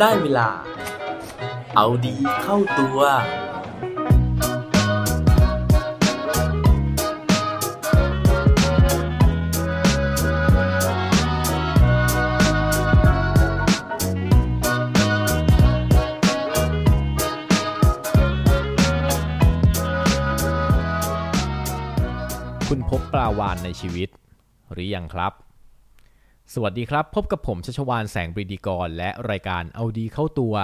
ได้เวลา เอาดีเข้าตัว คุณพบปลาวานในชีวิต หรือยังครับ สวัสดีครับ พบกับผมชัชวานแสงปรีดีกร และรายการเอาดีเข้าตัว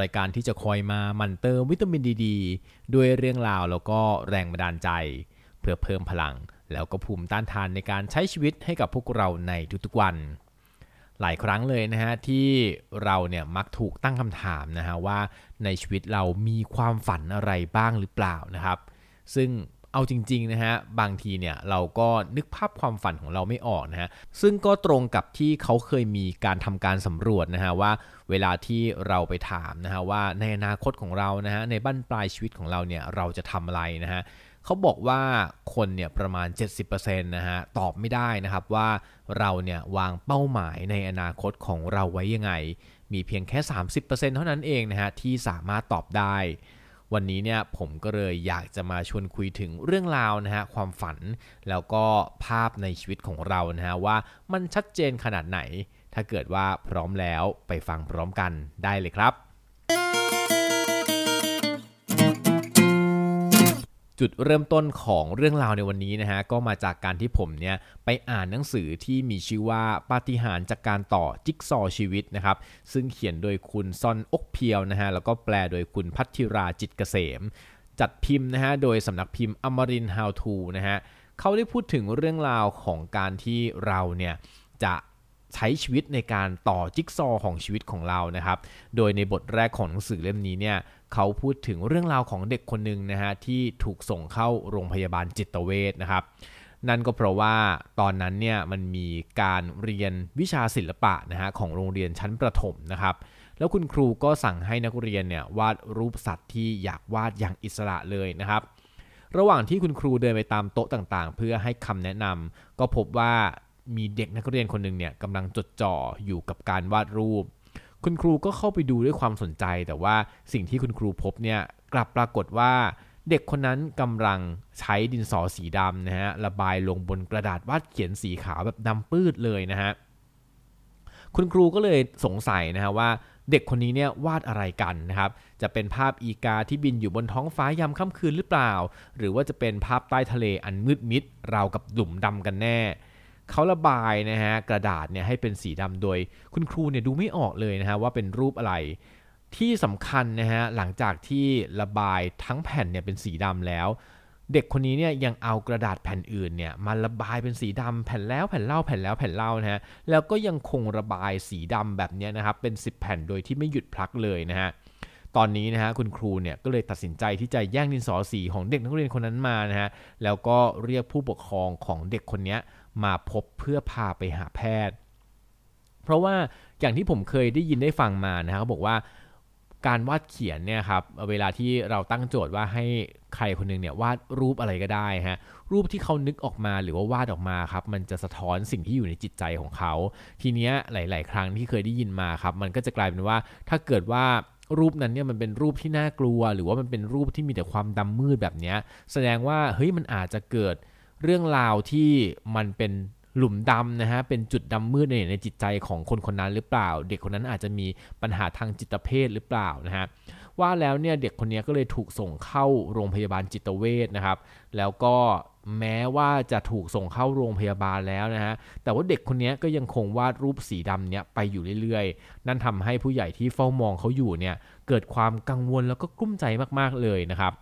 รายการที่จะคอยมามั่นเติมวิตามินดีดด้วยเรื่องราวแล้วก็แรงบันดาลใจ เพื่อเพิ่มพลัง แล้วก็ภูมิต้านทานในการใช้ชีวิตให้กับพวกเราในทุกๆวัน หลายครั้งเลยนะฮะที่เราเนี่ยมักถูกตั้งคำถามนะฮะว่าในชีวิตเรามีความฝันอะไรบ้างหรือเปล่านะครับ ซึ่ง เอาจริงๆนะฮะบางทีเนี่ยเราก็นึกภาพความฝันของเราไม่ออกนะฮะซึ่งก็ตรงกับที่เขาเคยมีการทำการสำรวจนะฮะว่าเวลาที่เราไปถามนะฮะว่าในอนาคตของเรานะฮะในบั้นปลายชีวิตของเราเนี่ยเราจะทำอะไรนะฮะเขาบอกว่าคนเนี่ยประมาณ 70%นะฮะตอบไม่ได้นะครับว่าเราเนี่ยวางเป้าหมายในอนาคตของเราไว้ยังไง มีเพียงแค่ 30%เท่านั้นเองนะฮะที่สามารถตอบได้ วันนี้เนี่ยผมก็เลยอยากจะมาชวนคุยถึงเรื่องราวนะฮะความฝัน แล้วก็ภาพในชีวิตของเรานะฮะว่ามันชัดเจนขนาดไหน ถ้าเกิดว่าพร้อมแล้วไปฟังพร้อมกันได้เลยครับ จุดเริ่มต้นของเรื่องราวในวันนี้นะฮะก็มาจากการที่ผมเนี่ยไปอ่านหนังสือที่มีชื่อว่าปาฏิหาริย์จากการต่อจิ๊กซอว์ชีวิตนะครับซึ่งเขียนโดยคุณซอนอกเพียวนะฮะแล้วก็แปลโดยคุณพัทธิราจิตเกษม จัดพิมพ์นะฮะโดยสำนักพิมพ์อมรินฮาวทูนะฮะเขาได้พูดถึงเรื่องราวของการที่เราเนี่ยจะใช้ชีวิตในการต่อจิ๊กซอว์ของชีวิตของเรานะครับ โดยในบทแรกของหนังสือเล่มนี้เนี่ย เขาพูดถึงเรื่องราวของเด็กคนหนึ่งนะฮะที่ถูกส่งเข้าโรงพยาบาลจิตเวชนะครับ นั่นก็เพราะว่าตอนนั้นเนี่ยมันมีการเรียนวิชาศิลปะนะฮะของโรงเรียนชั้นประถมนะครับ แล้วคุณครูก็สั่งให้นักเรียนเนี่ยวาดรูปสัตว์ที่อยากวาดอย่างอิสระเลยนะครับระหว่างที่คุณครูเดินไปตามโต๊ะต่างๆ เพื่อให้คำแนะนำก็พบว่ามีเด็กนักเรียนคนหนึ่งเนี่ยกำลังจดจ่ออยู่กับการวาดรูป คุณครูก็เข้าไปดูด้วยความสนใจ แต่ว่าสิ่งที่คุณครูพบเนี่ยกลับปรากฏว่าเด็กคนนั้นกำลังใช้ดินสอสีดำนะฮะระบายลงบนกระดาษวาดเขียนสีขาวแบบดำปื้ดเลยนะฮะคุณครูก็เลยสงสัยนะฮะว่าเด็กคนนี้เนี่ยวาดอะไรกันนะครับจะเป็นภาพอีกาที่บินอยู่บนท้องฟ้ายามค่ำคืนหรือเปล่า หรือว่าจะเป็นภาพใต้ทะเลอันมืดมิดราวกับหลุมดำกันแน่ เขาระบายนะฮะกระดาษเนี่ยให้เป็นสีดำโดย คุณครูเนี่ยดูไม่ออกเลยนะฮะว่าเป็นรูปอะไรที่สำคัญนะฮะหลังจากที่ระบายทั้งแผ่นเนี่ยเป็นสีดำแล้ว เด็กคนนี้เนี่ยยังเอากระดาษแผ่นอื่นเนี่ยมาระบายเป็นสีดำแผ่นแล้วแผ่นเล่าแผ่นแล้วแผ่นเล่านะฮะแล้วก็ยังคงระบายสีดำแบบนี้นะครับเป็น 10 แผ่นโดยที่ไม่หยุดพลักเลยนะฮะตอนนี้นะฮะคุณครูเนี่ยก็เลยตัดสินใจที่จะแย่งดินสอสีของเด็กนักเรียนคนนั้นมานะฮะแล้วก็เรียกผู้ปกครองของเด็กคนนี้ มาพบเพื่อพาไปหาแพทย์ เพราะว่าอย่างที่ผมเคยได้ยินได้ฟังมานะฮะเขาบอกว่าการวาดเขียนเนี่ยครับเวลาที่เราตั้งโจทย์ว่าให้ใครคนหนึงเนี่ยวาดรูปอะไรก็ได้ฮะรูปที่เขานึกออกมาหรือว่าวาดออกมาครับมันจะสะท้อนสิ่งที่อยู่ในจิตใจของเขา ทีเนี้ยหลาย ๆ ครั้งที่เคยได้ยินมาครับมันก็จะกลายเป็นว่าถ้าเกิดว่ารูปนั้นเนี่ยมันเป็นรูปที่น่ากลัว หรือว่ามันเป็นรูปที่มีแต่ความดำมืดแบบเนี้ยแสดงว่าเฮ้ยมันอาจจะเกิด เรื่องราวที่มันเป็นหลุมดำนะฮะ เป็นจุดดำมืดในในจิตใจของคนคนนั้นหรือเปล่า เด็กคนนั้นอาจจะมีปัญหาทางจิตเภทหรือเปล่านะฮะ ว่าแล้วเนี่ยเด็กคนนี้ก็เลยถูกส่งเข้าโรงพยาบาลจิตเวชนะครับ แล้วก็แม้ว่าจะถูกส่งเข้าโรงพยาบาลแล้วนะฮะ แต่ว่าเด็กคนนี้ก็ยังคงวาดรูปสีดำเนี้ยไปอยู่เรื่อยๆ นั่นทำให้ผู้ใหญ่ที่เฝ้ามองเขาอยู่เนี่ยเกิดความกังวลแล้วก็กลุ้มใจมากๆเลยนะครับ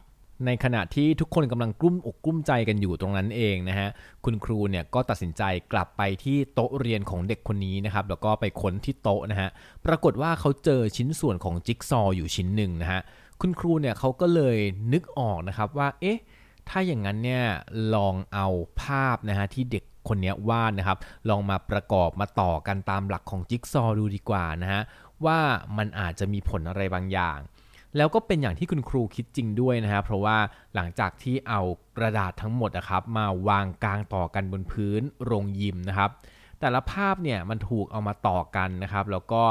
ในขณะที่ทุกคนกำลังกลุ้มอกกลุ้มใจกันอยู่ตรงนั้นเองนะฮะคุณครูเนี่ยก็ตัดสินใจกลับไปที่โต๊ะเรียนของเด็กคนนี้นะครับแล้วก็ไปค้นที่โต๊ะนะฮะปรากฏว่าเขาเจอชิ้นส่วนของจิ๊กซออยู่ชิ้นหนึ่งนะฮะคุณครูเนี่ยเขาก็เลยนึกออกนะครับว่าเอ๊ะถ้าอย่างนั้นเนี่ยลองเอาภาพนะฮะที่เด็กคนนี้วาดนะครับ ลองมาประกอบมาต่อกันตามหลักของจิ๊กซอวดูดีกว่านะฮะว่ามันอาจจะมีผลอะไรบางอย่าง แล้วก็เป็นอย่างที่คุณครูคิดจริงด้วยนะฮะเพราะว่าหลังจากที่เอากระดาษทั้งหมดนะครับมาวางกลางต่อกันบนพื้นโรงยิมนะครับ แต่ละภาพเนี่ยมันถูกเอามาต่อกันนะครับ แล้วก็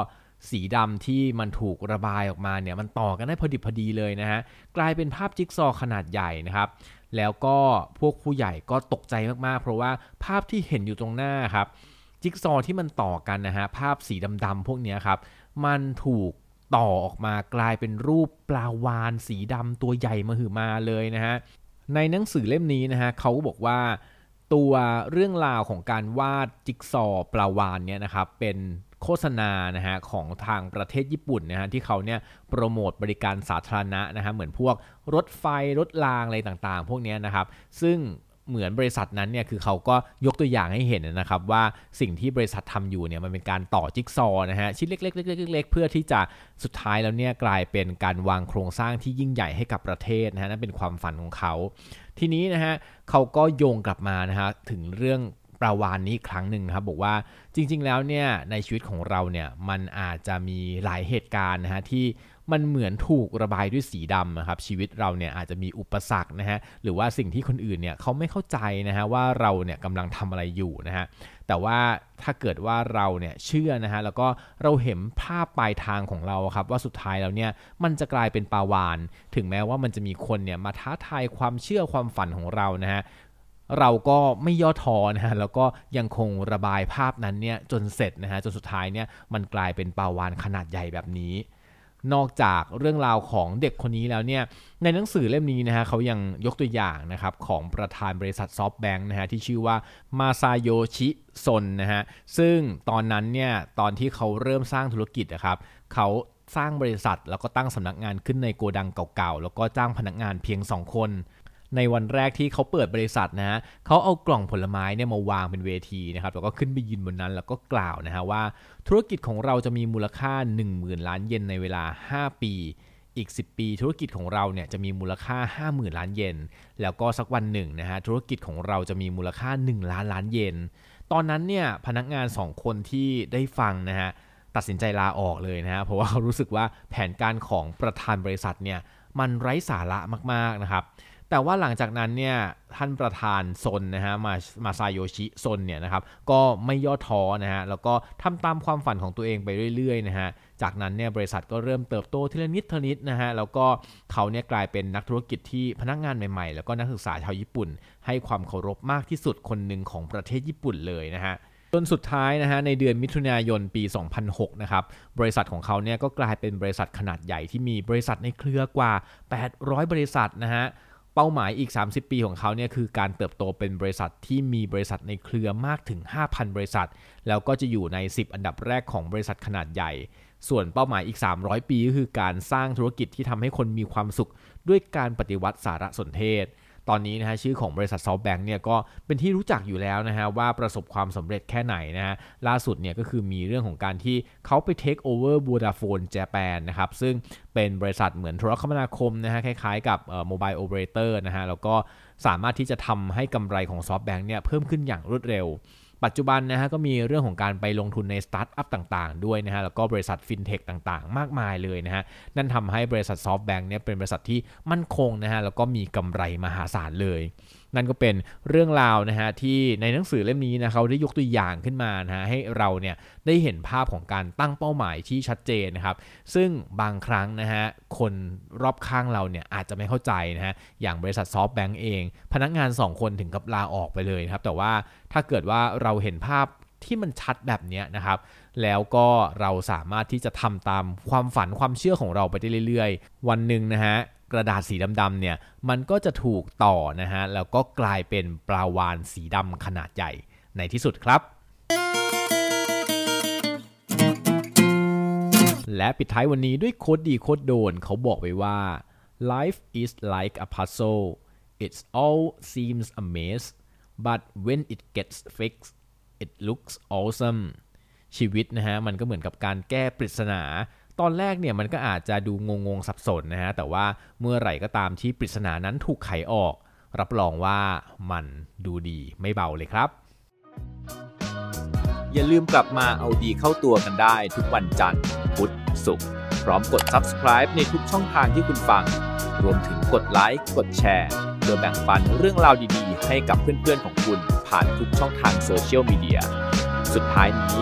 สีดำที่มันถูกระบายออกมาเนี่ยมันต่อกันได้พอดิบพอดีเลยนะฮะกลายเป็นภาพจิ๊กซอขนาดใหญ่นะครับแล้วก็พวกผู้ใหญ่ก็ตกใจมากๆ เพราะว่าภาพที่เห็นอยู่ตรงหน้าครับจิ๊กซอที่มันต่อกันนะฮะภาพสีดำๆพวกนี้ครับมันถูก ต่อออกมากลายเป็นรูปปลาวานสีดำตัวใหญ่มาหือมาเลยนะฮะ ในหนังสือเล่มนี้นะฮะเขาบอกว่าตัวเรื่องราวของการวาดจิ๊กซอปลาวานเนี่ยนะครับเป็นโฆษณานะฮะของทางประเทศญี่ปุ่นนะฮะที่เขาเนี่ยโปรโมทบริการสาธารณะนะฮะเหมือนพวกรถไฟรถรางอะไรต่างๆ พวกนี้นะครับซึ่ง เหมือนบริษัทนั้นเนี่ยคือเขาก็ยกตัวอย่างให้เห็นนะครับว่าสิ่งที่บริษัททำอยู่เนี่ยมันเป็นการต่อจิ๊กซอนะฮะชิ้นเล็กๆๆๆเพื่อที่จะสุดท้ายแล้วเนี่ยกลายเป็นการวางโครงสร้างที่ยิ่งใหญ่ให้กับประเทศนะฮะนั่นเป็นความฝันของเขา ทีนี้นะฮะเขาก็โยงกลับมานะฮะถึงเรื่องปราวานนี้ครั้งหนึ่งครับบอกว่าจริง ๆ แล้วเนี่ยในชีวิตของเราเนี่ยมันอาจจะมีหลายเหตุการณ์นะฮะที่ มันเหมือนถูกระบายด้วยสีดำนะครับชีวิตเราเนี่ยอาจจะมีอุปสรรคนะฮะหรือว่าสิ่งที่คนอื่นเนี่ยเขาไม่เข้าใจนะฮะว่าเราเนี่ยกำลังทำอะไรอยู่นะฮะแต่ว่าถ้าเกิดว่าเราเนี่ยเชื่อนะฮะแล้วก็เราเห็นภาพปลายทางของเราครับว่าสุดท้ายแล้วเนี่ยมันจะกลายเป็นปาวาน ถึงแม้ว่ามันจะมีคนเนี่ยมาท้าทายความเชื่อความฝันของเรานะฮะเราก็ไม่ย่อท้อนะฮะแล้วก็ยังคงระบายภาพนั้นเนี่ยจนเสร็จนะฮะจนสุดท้ายเนี่ยมันกลายเป็นปาวานขนาดใหญ่แบบนี้ นอกจากเรื่องราวของเด็กคนนี้แล้วเนี่ยในหนังสือเล่มนี้นะฮะเขายังยกตัวอย่างนะครับของประธานบริษัทซอฟต์แบงค์นะฮะที่ชื่อว่ามาซาโยชิซนนะฮะซึ่งตอนนั้นเนี่ยตอนที่เขาเริ่มสร้างธุรกิจนะครับเขาสร้างบริษัทแล้วก็ตั้งสำนักงานขึ้นในโกดังเก่าๆ แล้วก็จ้างพนักงานเพียง 2 คน ในวันแรกที่เขาเปิดบริษัทนะฮะเขาเอากล่องผลไม้เนี่ยมาวางเป็นเวทีนะครับแล้วก็ขึ้นไปยืนบนนั้นแล้วก็กล่าวนะฮะว่า ธุรกิจของเราจะมีมูลค่า 10,000 ล้านเยนในเวลา 5 ปีอีก 10 ปีธุรกิจของเราเนี่ยจะมีมูลค่า 50,000 ล้านเยน แล้วก็สักวันหนึ่งนะฮะธุรกิจของเราจะมีมูลค่า 1 ล้านล้านเยน ตอนนั้นเนี่ยพนักงาน 2 คนที่ได้ฟังนะฮะตัดสินใจลาออกเลยนะฮะเพราะว่าเขารู้สึกว่าแผนการของประธานบริษัทเนี่ยมันไร้สาระมากๆนะครับ แต่ว่าหลังจากนั้นเนี่ยท่านประธานซนนะฮะมามาซาโยชิซนเนี่ยนะครับก็ไม่ย่อท้อนะฮะแล้วก็ทำตามความฝันของตัวเองไปเรื่อยๆนะฮะจากนั้นเนี่ยบริษัทก็เริ่มเติบโตทีละนิดทีละนิดนะฮะแล้วก็เขาเนี่ยกลายเป็นนักธุรกิจที่พนักงานใหม่ๆ แล้วก็นักศึกษาชาวญี่ปุ่น ให้ความเคารพมากที่สุดคนหนึ่งของประเทศญี่ปุ่นเลยนะฮะจนสุดท้ายนะฮะในเดือนมิถุนายนปี 2006 นะครับบริษัทของเขาเนี่ยก็กลายเป็นบริษัทขนาดใหญ่ที่มีบริษัทในเครือกว่า 800 บริษัทนะฮะ เป้าหมายอีก 30 ปีของเขาเนี่ยคือการเติบโตเป็นบริษัทที่มีบริษัทในเครือมากถึง 5,000 บริษัท แล้วก็จะอยู่ใน 10 อันดับแรกของบริษัทขนาดใหญ่ ส่วนเป้าหมายอีก 300 ปีก็คือการสร้างธุรกิจที่ทำให้คนมีความสุข ด้วยการปฏิวัติสารสนเทศ ตอนนี้นะฮะชื่อของบริษัท SoftBank เนี่ยก็เป็นที่รู้จักอยู่แล้วนะฮะว่าประสบความสำเร็จแค่ไหนนะฮะล่าสุดเนี่ยก็คือมีเรื่องของการที่เขาไป takeover Vodafone Japan นะครับซึ่งเป็นบริษัทเหมือนโทรคมนาคมนะฮะคล้ายๆกับ mobile operator นะฮะแล้วก็สามารถที่จะทำให้กำไรของ SoftBank เนี่ยเพิ่มขึ้นอย่างรวดเร็ว ปัจจุบันนะฮะก็มีเรื่องของการไปลงทุนในสตาร์ทอัพต่างๆ ด้วยนะฮะแล้วก็บริษัทฟินเทคต่างๆ มากมายเลยนะฮะนั่นทำให้บริษัท SoftBank เนี่ยเป็นบริษัทที่มั่นคงนะฮะแล้วก็มีกำไรมหาศาลเลยนั่นก็เป็นเรื่องราวนะฮะที่ในหนังสือเล่มนี้นะเขาได้ยกตัวอย่างขึ้นมานะฮะให้เราเนี่ยได้เห็นภาพของการตั้งเป้าหมายที่ชัดเจนนะครับ ซึ่งบางครั้งนะฮะคนรอบข้างเราเนี่ยอาจจะไม่เข้าใจนะฮะอย่างบริษัทซอฟต์แบงก์เอง พนักงาน 2 คนถึงกับลาออกไปเลยนะครับ แต่ว่าถ้าเกิดว่าเราเห็นภาพที่มันชัดแบบนี้นะครับ แล้วก็เราสามารถที่จะทำตามความฝันความเชื่อของเราไปได้เรื่อย ๆ วันหนึ่งนะฮะ กระดาษสีดำๆเนี่ยมันก็จะถูกต่อนะฮะแล้วก็กลายเป็นปลาวานสีดำขนาดใหญ่ในที่สุดครับ และปิดท้ายวันนี้ด้วยโคดดีโคดโดนเขาบอกไว้ว่า life is like a puzzle it's all seems a mess but when it gets fixed it looks awesome ชีวิตนะฮะมันก็เหมือนกับการแก้ปริศนา ตอนแรกเนี่ยมันก็อาจจะดูงงงสับสนนะฮะแต่ว่าเมื่อไหร่ก็ตามที่ปริศนานั้นถูกไขออก รับรองว่ามันดูดีไม่เบาเลยครับ อย่าลืมกลับมาเอาดีเข้าตัวกันได้ทุกวันจันทร์พุธศุกร์พร้อมกด subscribe ในทุกช่องทางที่คุณฟัง รวมถึงกดไลค์กดแชร์เพื่อแบ่งปันเรื่องราวดีๆ ให้กับเพื่อนๆของคุณผ่านทุกช่องทางโซเชียลมีเดียสุดท้ายนี้